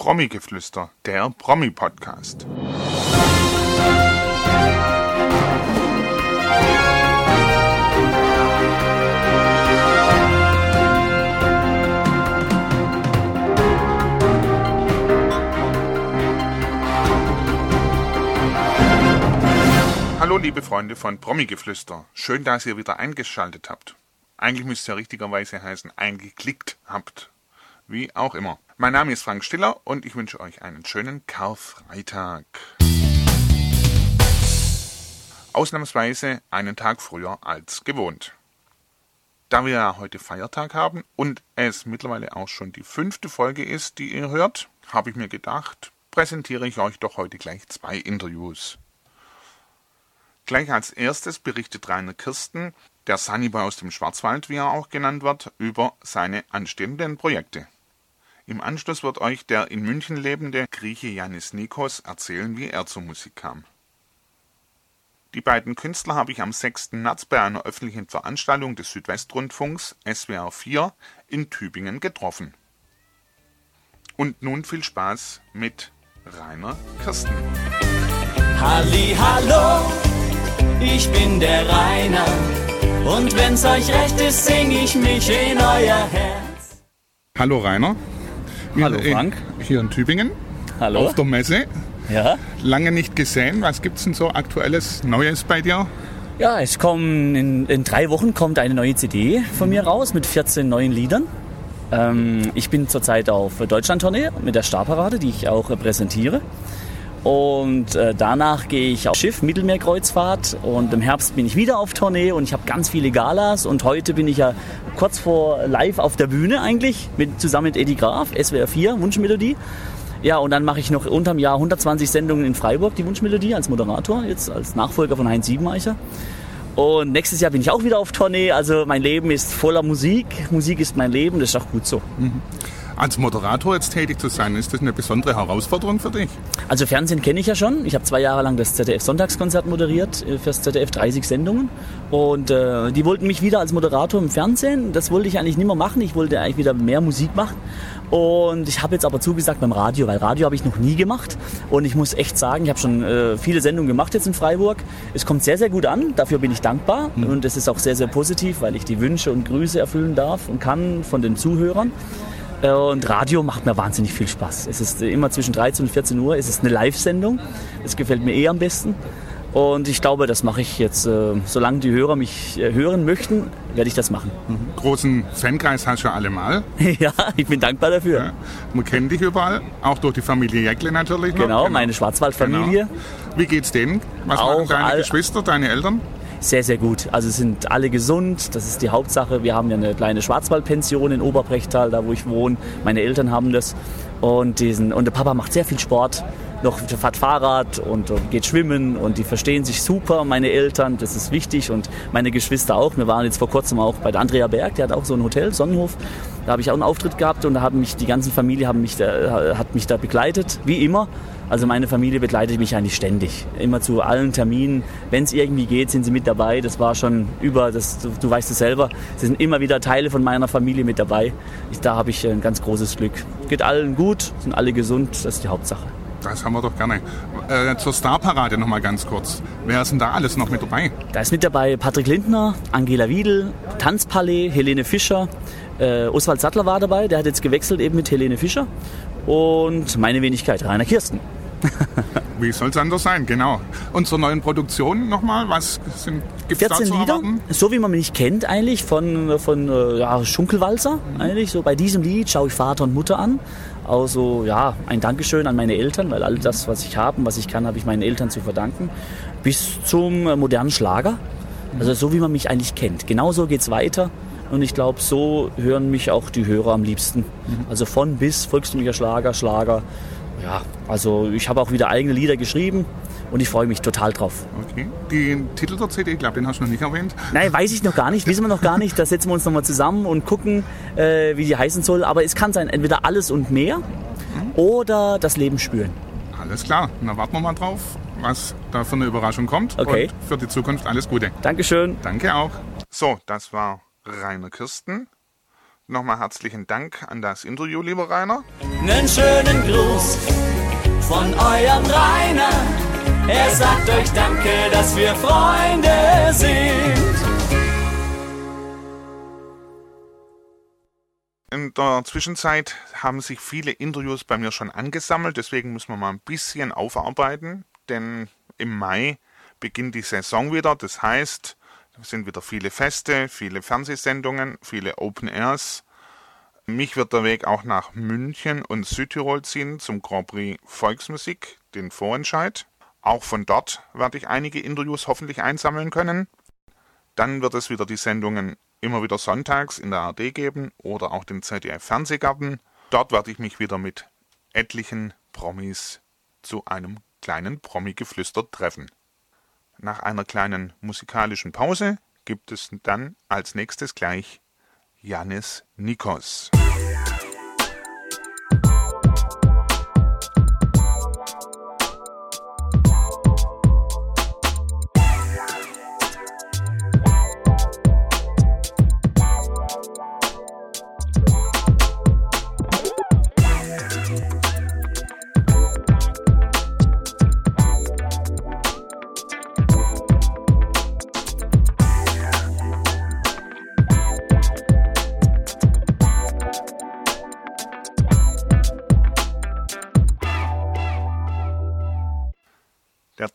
Promi-Geflüster, der Promi-Podcast. Hallo liebe Freunde von Promi-Geflüster. Schön, dass ihr wieder eingeschaltet habt. Eigentlich müsste es ja richtigerweise heißen, eingeklickt habt. Wie auch immer. Mein Name ist Frank Stiller und ich wünsche euch einen schönen Karfreitag. Ausnahmsweise einen Tag früher als gewohnt. Da wir ja heute Feiertag haben und es mittlerweile auch schon die fünfte Folge ist, die ihr hört, habe ich mir gedacht, präsentiere ich euch doch heute gleich zwei Interviews. Gleich als erstes berichtet Rainer Kirsten, der Sunnyboy aus dem Schwarzwald, wie er auch genannt wird, über seine anstehenden Projekte. Im Anschluss wird euch der in München lebende Grieche Yannis Nikos erzählen, wie er zur Musik kam. Die beiden Künstler habe ich am 6. März bei einer öffentlichen Veranstaltung des Südwestrundfunks SWR 4 in Tübingen getroffen. Und nun viel Spaß mit Rainer Kirsten. Halli, hallo, ich bin der Rainer. Und wenn's euch recht ist, sing ich mich in euer Herz. Hallo Rainer. Hallo Frank. Hier in Tübingen. Hallo. Auf der Messe. Ja. Lange nicht gesehen. Was gibt's denn so aktuelles Neues bei dir? Ja, es kommen in, in drei Wochen kommt eine neue CD von mir raus mit 14 neuen Liedern. Ähm, ich bin zurzeit auf Deutschland-Tournee mit der Starparade, die ich auch präsentiere. Und äh, danach gehe ich auf Schiff, Mittelmeerkreuzfahrt und im Herbst bin ich wieder auf Tournee und ich habe ganz viele Galas und heute bin ich ja kurz vor live auf der Bühne eigentlich, mit, zusammen mit Eddie Graf, SWR 4, Wunschmelodie. Ja, und dann mache ich noch unterm Jahr 120 Sendungen in Freiburg, die Wunschmelodie, als Moderator, jetzt als Nachfolger von Heinz Siebeneicher. Und nächstes Jahr bin ich auch wieder auf Tournee. Also mein Leben ist voller Musik. Musik ist mein Leben, das ist auch gut so. Mhm. Als Moderator jetzt tätig zu sein, ist das eine besondere Herausforderung für dich? Also Fernsehen kenne ich ja schon. Ich habe zwei Jahre lang das ZDF Sonntagskonzert moderiert, äh, fürs ZDF 30 Sendungen. Und äh, die wollten mich wieder als Moderator im Fernsehen. Das wollte ich eigentlich nicht mehr machen. Ich wollte eigentlich wieder mehr Musik machen. Und ich habe jetzt aber zugesagt beim Radio, weil Radio habe ich noch nie gemacht. Und ich muss echt sagen, ich habe schon äh, viele Sendungen gemacht jetzt in Freiburg. Es kommt sehr, sehr gut an. Dafür bin ich dankbar. Mhm. Und es ist auch sehr, sehr positiv, weil ich die Wünsche und Grüße erfüllen darf und kann von den Zuhörern. Äh, und Radio macht mir wahnsinnig viel Spaß. Es ist immer zwischen 13 und 14 Uhr. Es ist eine Live-Sendung. Das gefällt mir eh am besten. Und ich glaube, das mache ich jetzt, äh, solange die Hörer mich äh, hören möchten, werde ich das machen. Mhm. Großen Fankreis hast du ja allemal. ja, ich bin dankbar dafür. Ja, man kennt dich überall, auch durch die Familie Jäckle natürlich. Noch. Genau, meine Schwarzwaldfamilie. Genau. Wie geht's denen? Was auch machen deine Geschwister, deine Eltern? Sehr, sehr gut. Also sind alle gesund, das ist die Hauptsache. Wir haben ja eine kleine Schwarzwaldpension in Oberbrechtal, da wo ich wohne. Meine Eltern haben das. Und, diesen, und der Papa macht sehr viel Sport noch fährt Fahrrad und, geht schwimmen und die verstehen sich super, meine Eltern, das ist wichtig und meine Geschwister auch. Wir waren jetzt vor kurzem auch bei Andrea Berg, der hat auch so ein Hotel, Sonnenhof. Da habe ich auch einen Auftritt gehabt und da haben mich die ganze Familie haben mich da, hat mich da begleitet, wie immer. Also meine Familie begleitet mich eigentlich ständig, immer zu allen Terminen. Wenn es irgendwie geht, sind sie mit dabei. Das war schon über, das, du, du weißt es selber, sie sind immer wieder Teile von meiner Familie mit dabei. Ich, da habe ich ein ganz großes Glück. Geht allen gut, sind alle gesund, das ist die Hauptsache. Das haben wir doch gerne. Äh, zur Starparade noch mal ganz kurz. Wer ist denn da alles noch mit dabei? Da ist mit dabei Patrick Lindner, Angela Wiedel, Tanzpalais, Helene Fischer, äh, Oswald Sattler war dabei, der hat jetzt gewechselt eben mit Helene Fischer und meine Wenigkeit, Rainer Kirsten. Wie soll es anders sein, genau. Und zur neuen Produktion nochmal, was sind gibt's 14 Lieder, erwarten? so wie man mich kennt eigentlich von, von äh, ja, Schunkelwalzer eigentlich. So bei diesem Lied schaue ich Vater und Mutter an. Also ja, ein Dankeschön an meine Eltern, weil all das, was ich habe und was ich kann, habe ich meinen Eltern zu verdanken. Bis zum äh, modernen Schlager. Also so wie man mich eigentlich kennt. Genauso geht es weiter. Und ich glaube, so hören mich auch die Hörer am liebsten. Mhm. Also von bis volkstümlicher Schlager, Schlager, ja, also ich habe auch wieder eigene Lieder geschrieben und ich freue mich total drauf. Okay. Den Titel der CD, ich glaube, den hast du noch nicht erwähnt. Nein, weiß ich noch gar nicht, wissen wir noch gar nicht. Da setzen wir uns nochmal zusammen und gucken, äh, wie die heißen soll. Aber es kann sein, entweder alles und mehr mhm. oder das Leben spüren. Alles klar, dann warten wir mal drauf, was da für eine Überraschung kommt. Okay. Und für die Zukunft alles Gute. Dankeschön. Danke auch. So, das war Rainer Kirsten nochmal herzlichen Dank an das Interview, lieber Rainer. Nen schönen Gruß von eurem Rainer. Er sagt euch Danke, dass wir Freunde sind. In der Zwischenzeit haben sich viele Interviews bei mir schon angesammelt, deswegen müssen wir mal ein bisschen aufarbeiten, denn im Mai beginnt die Saison wieder. Das heißt, sind wieder viele Feste, viele Fernsehsendungen, viele Open Airs. Mich wird der Weg auch nach München und Südtirol ziehen zum Grand Prix Volksmusik, den Vorentscheid. Auch von dort werde ich einige Interviews hoffentlich einsammeln können. Dann wird es wieder die Sendungen immer wieder sonntags in der ARD geben oder auch den ZDF Fernsehgarten. Dort werde ich mich wieder mit etlichen Promis zu einem kleinen Promi-Geflüster treffen. Nach einer kleinen musikalischen Pause gibt es dann als nächstes gleich Janis Nikos.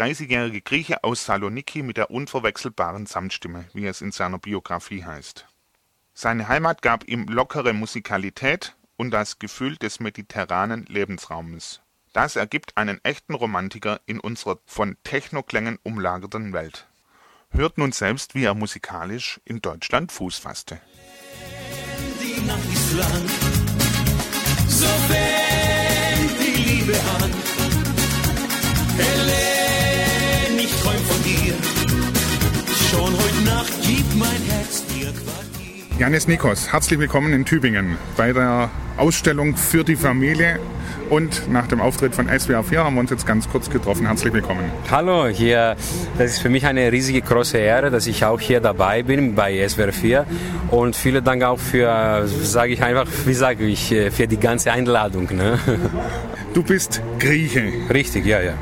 30-jährige Grieche aus Saloniki mit der unverwechselbaren Samtstimme, wie es in seiner Biografie heißt. Seine Heimat gab ihm lockere Musikalität und das Gefühl des mediterranen Lebensraumes. Das ergibt einen echten Romantiker in unserer von Technoklängen umlagerten Welt. Hört nun selbst, wie er musikalisch in Deutschland Fuß fasste. Die Nacht ist lang, so fängt die Liebe an. Helene, Nacht gibt mein Herz dir Quartier. Janis Nikos, herzlich willkommen in Tübingen bei der Ausstellung für die Familie. Und nach dem Auftritt von SWR 4 haben wir uns jetzt ganz kurz getroffen. Herzlich willkommen. Hallo, hier, das ist für mich eine riesige große Ehre, dass ich auch hier dabei bin bei SWR 4 und vielen Dank auch für, sage ich einfach, wie sage ich, für die ganze Einladung. Ne? Du bist Grieche, Richtig, ja, ja.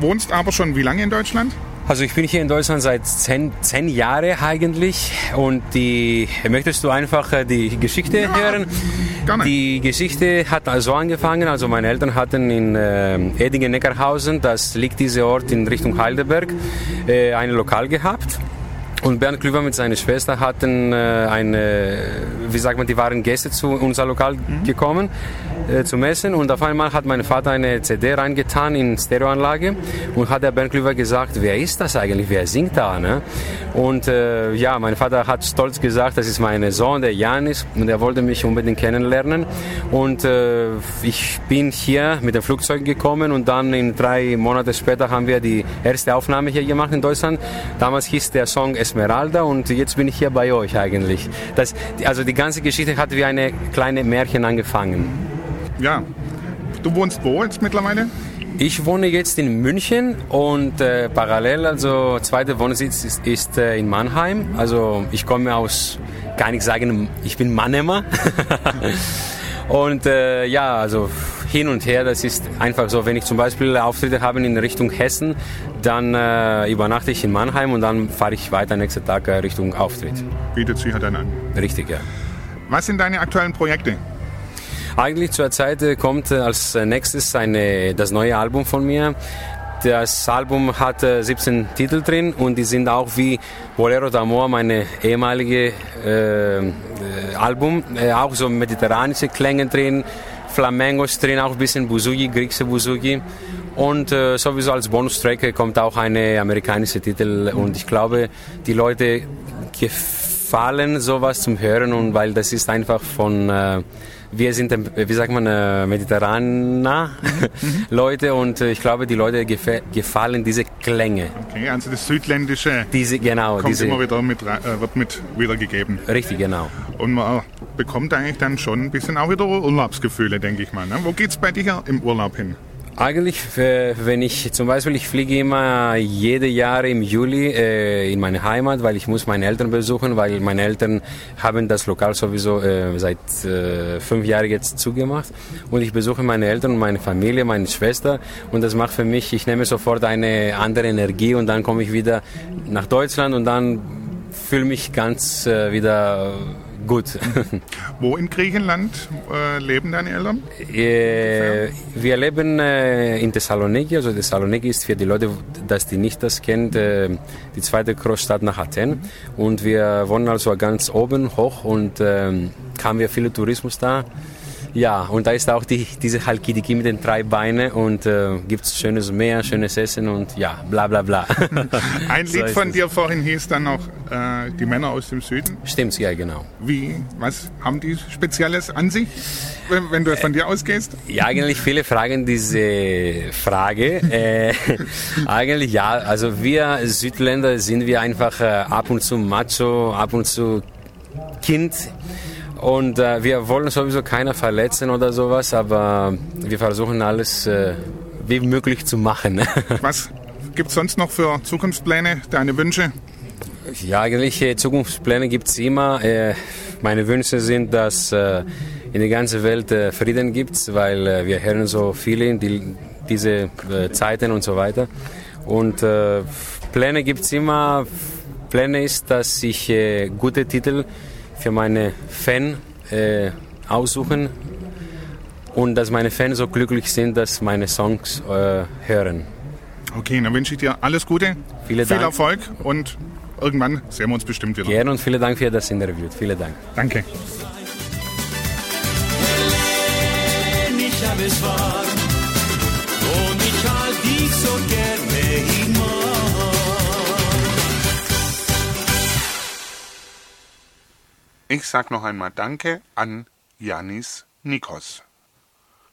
wohnst aber schon wie lange in Deutschland? Also ich bin hier in Deutschland seit zehn, zehn Jahren eigentlich und die, möchtest du einfach äh, die Geschichte hören? gerne. Die Geschichte hat so angefangen, also meine Eltern hatten in äh, Edingen-Neckarhausen, das liegt dieser Ort in Richtung Heidelberg, äh, ein Lokal gehabt. Und Bernd Klüver mit seiner Schwester hatten äh, eine, wie sagt man, die waren Gäste zu unser Lokal gekommen äh, zum Essen und auf einmal hat mein Vater eine CD reingetan in Stereoanlage und hat der Bernd Klüver gesagt, wer ist das eigentlich, wer singt da? Ne? Und äh, ja, mein Vater hat stolz gesagt, das ist mein Sohn, der Janis und er wollte mich unbedingt kennenlernen und äh, ich bin hier mit dem Flugzeug gekommen und dann in drei Monate später haben wir die erste Aufnahme hier gemacht in Deutschland. Damals hieß der Song Esmeralda und jetzt bin ich hier bei euch eigentlich. Das, also die ganze Geschichte hat wie eine kleine Märchen angefangen. Ja. Du wohnst wo jetzt mittlerweile? Ich wohne jetzt in München und äh, parallel, also zweiter Wohnsitz ist, ist äh, in Mannheim. Also ich komme aus, kann ich sagen, ich bin Mannheimer. und äh, ja, also hin und her, das ist einfach so, wenn ich zum Beispiel Auftritte habe in Richtung Hessen, dann äh, übernachte ich in Mannheim und dann fahre ich weiter nächsten Tag äh, Richtung Auftritt. Bietet sich ja dann an. Richtig, ja. Was sind deine aktuellen Projekte? Eigentlich zurzeit äh, kommt äh, als äh, nächstes eine, das neue Album von mir. Das Album hat äh, 17 Titel drin und die sind auch wie Bolero d'Amor, meine ehemalige äh, Album, äh, auch so mediterranische Klänge drin, Flamengos drin, auch ein bisschen Buzuki, griechische Buzuki. Und äh, sowieso als Bonustrack kommt auch eine amerikanische Titel und ich glaube, die Leute gefallen sowas zum Hören und weil das ist einfach von wir sind, wie sagt man, äh, mediterraner Leute und äh, ich glaube, die Leute gefe- gefallen diese Klänge. Okay, also das Südländische Diese, genau, kommt diese, immer wieder mit, äh, wird mit wiedergegeben. richtig, genau. Und man bekommt eigentlich dann schon ein bisschen auch wieder Urlaubsgefühle, denke ich mal. Ne? Wo geht's bei dir im Urlaub hin? Eigentlich, äh, wenn ich zum Beispiel, ich fliege immer jede Jahr im Juli äh, in meine Heimat, weil ich muss meine Eltern besuchen, weil meine Eltern haben das Lokal sowieso äh, seit äh, fünf Jahren jetzt zugemacht. Und ich besuche meine Eltern und meine Familie, meine Schwester. Und das macht für mich, ich nehme sofort eine andere Energie und dann komme ich wieder nach Deutschland und dann fühle mich ganz äh, wieder gut. Wo in Griechenland äh, leben deine Eltern? Äh, wir leben äh, in Thessaloniki. Also Thessaloniki ist für die Leute, dass die nicht das kennen, äh, die zweite Großstadt nach Athen. Und wir wohnen also ganz oben hoch und ähm, haben wir viele Tourismus da. Ja, und da ist auch die, diese Halkidiki mit den drei Beinen und äh, gibt es schönes Meer, schönes Essen und ja, bla bla bla. Ein Lied so von dir vorhin hieß dann noch äh, Die Männer aus dem Süden. Stimmt, ja, genau. Wie, was haben die Spezielles an sich, wenn, wenn du von dir ausgehst? Ja, eigentlich viele fragen diese Frage. äh, eigentlich ja, also wir Südländer sind wir einfach äh, ab und zu macho, ab und zu Kind und äh, wir wollen sowieso keiner verletzen oder sowas, aber wir versuchen alles äh, wie möglich zu machen. Was gibt es sonst noch für Zukunftspläne, deine Wünsche? Ja, eigentlich äh, Zukunftspläne gibt es immer. Äh, meine Wünsche sind, dass äh, in der ganzen Welt äh, Frieden gibt, weil wir hören so viele in die, diese Zeiten und so weiter. Und Pläne gibt es immer. Pläne ist, dass ich gute Titel für meine Fans äh, aussuchen und dass meine Fans so glücklich sind, dass meine Songs äh, hören. Okay, dann wünsche ich dir alles Gute, Vielen viel Dank. Erfolg und irgendwann sehen wir uns bestimmt wieder. Gerne und vielen Dank für das Interview. Vielen Dank. Danke. Ich sag noch einmal Danke an Janis Nikos.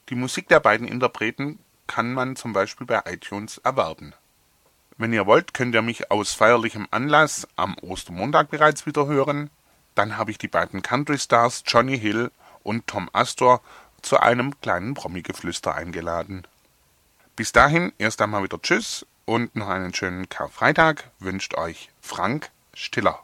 Die Musik der beiden Interpreten kann man zum Beispiel bei iTunes erwerben. Wenn ihr wollt, könnt ihr mich aus feierlichem Anlass am Ostermontag bereits wieder hören. Dann habe ich die beiden Country Stars Johnny Hill und Tom Astor zu einem kleinen Promi-Geflüster eingeladen. Bis dahin erst einmal wieder Tschüss und noch einen schönen Karfreitag wünscht euch Frank Stiller.